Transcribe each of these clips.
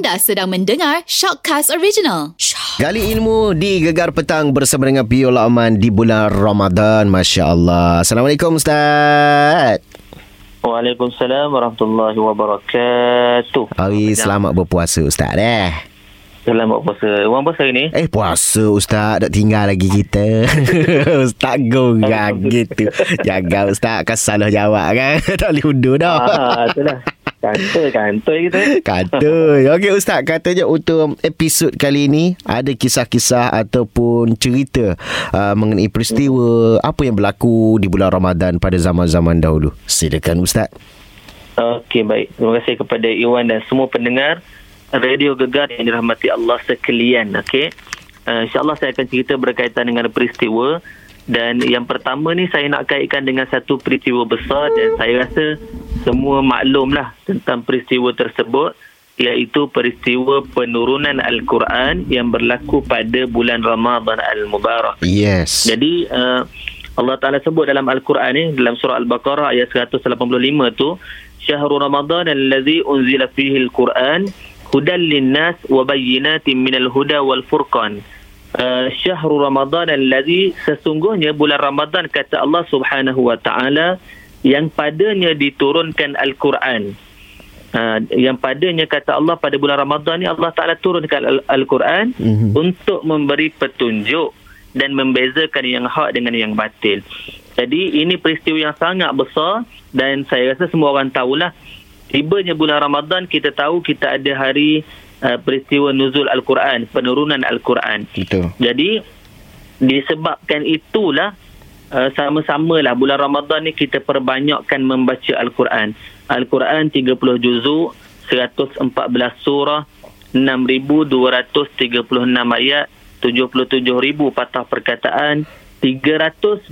Anda sedang mendengar Shockcast Original. Gali ilmu di Gegar Petang bersama dengan Biola Aman di bulan Ramadan. Masya Allah. Assalamualaikum Ustaz. Waalaikumsalam warahmatullahi wabarakatuh. Hari selamat berpuasa Ustaz eh. Selamat puasa. Orang puasa hari ni? Eh puasa Ustaz Tak tinggal lagi kita Ustaz gorang gitu Jaga Ustaz Kan salah jawab kan Tak boleh undur dah Ah, itulah. Kantoi, kantoi kita. Kata Okey Ustaz Katanya untuk episod kali ini Ada kisah-kisah Ataupun cerita uh, Mengenai peristiwa Apa yang berlaku Di bulan Ramadan Pada zaman-zaman dahulu Silakan Ustaz Okey, baik. Terima kasih kepada Iwan dan semua pendengar Radio Gegar yang dirahmati Allah sekalian. Okey. Uh, InsyaAllah saya akan cerita berkaitan dengan peristiwa dan yang pertama ni saya nak kaitkan dengan satu peristiwa besar dan saya rasa semua maklumlah tentang peristiwa tersebut iaitu peristiwa penurunan Al-Quran yang berlaku pada bulan Ramadan Al-Mubarak. Yes Jadi uh, Allah Taala sebut dalam Al-Quran ni dalam surah Al-Baqarah ayat 185 tu Syahrul Ramadan allazi unzila fihi al-Quran hudan linnas wa bayyinatin minal huda wal furqan. Uh, Syahrul Ramadan allazi sesungguhnya bulan Ramadan kata Allah Subhanahu wa taala yang padanya diturunkan Al-Quran. Uh, yang padanya kata Allah pada bulan Ramadan ni Allah Taala turunkan Al- Al-Quran Mhm. untuk memberi petunjuk dan membezakan yang hak dengan yang batil. Jadi ini peristiwa yang sangat besar dan saya rasa semua orang tahulah tibanya bulan Ramadan kita tahu kita ada hari uh, peristiwa nuzul Al-Quran, penurunan Al-Quran. Jadi disebabkan itulah uh, sama-samalah bulan Ramadan ni kita perbanyakkan membaca Al-Quran. Al-Quran 30 juzuk, 114 surah, 6236 ayat, 77,000 patah perkataan, 320,000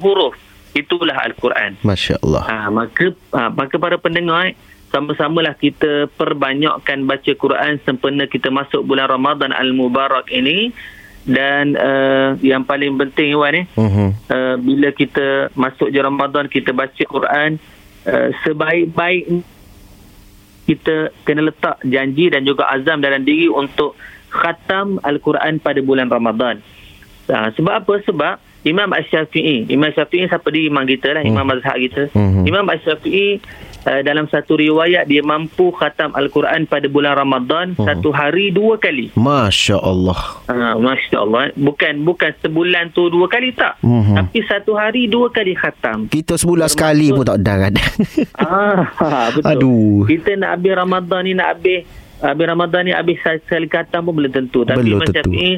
huruf. Itulah Al-Quran. Masya Allah Ha, maka ha, maka para pendengar eh, sama-samalah kita perbanyakkan baca Quran sempena kita masuk bulan Ramadan Al-Mubarak ini dan uh, yang paling penting Iwan eh Mhm. uh, bila kita masuk je Ramadan kita baca Quran uh, sebaik-baik kita kena letak janji dan juga azam dalam diri untuk khatam Al-Quran pada bulan Ramadan. Ha, sebab apa? Sebab Imam Ash-Syafi'i, Imam Syafi'i siapa dia imam kita lah, imam mazhab kita. Mhm. Imam Ash-Syafi'i uh, dalam satu riwayat dia mampu khatam Al-Quran pada bulan Ramadan satu hari dua kali. Masya Allah Ha, Masya Allah. Bukan bukan sebulan tu dua kali tak. Mhm. Tapi satu hari dua kali khatam. Kita sebulan sekali pun tak ada kan ah, betul. Aduh. Kita nak habis Ramadan ni nak habis habis Ramadan ni habis sekali khatam pun belum tentu. Tapi Belum Imam tentu. Syafi'i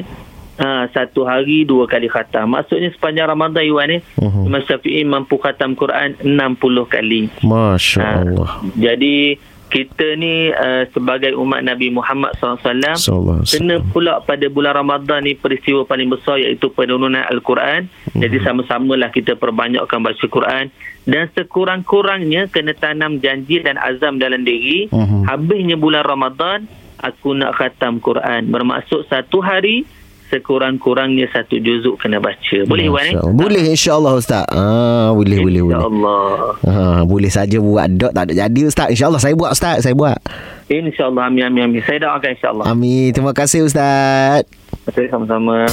ha, satu hari dua kali khatam. Maksudnya sepanjang Ramadan Iwan ni Mhm. Imam Syafi'i mampu khatam Quran 60 kali. Masya Ha, Allah Jadi kita ni uh, sebagai umat Nabi Muhammad SAW alaihi kena pula pada bulan Ramadan ni peristiwa paling besar iaitu penurunan Al-Quran. Mhm. Jadi sama-samalah kita perbanyakkan baca Quran dan sekurang-kurangnya kena tanam janji dan azam dalam diri. Mhm. Habisnya bulan Ramadan aku nak khatam Quran. Bermaksud satu hari sekurang-kurangnya satu juzuk kena baca. Boleh Wan eh? Allah. Boleh insyaAllah Ustaz ah, Boleh boleh boleh InsyaAllah. Ha, boleh saja buat dot tak ada jadi Ustaz. InsyaAllah saya buat Ustaz, saya buat. InsyaAllah. Amin, amin, amin. Saya doakan insyaAllah. Amin. Terima kasih Ustaz. Terima kasih sama-sama.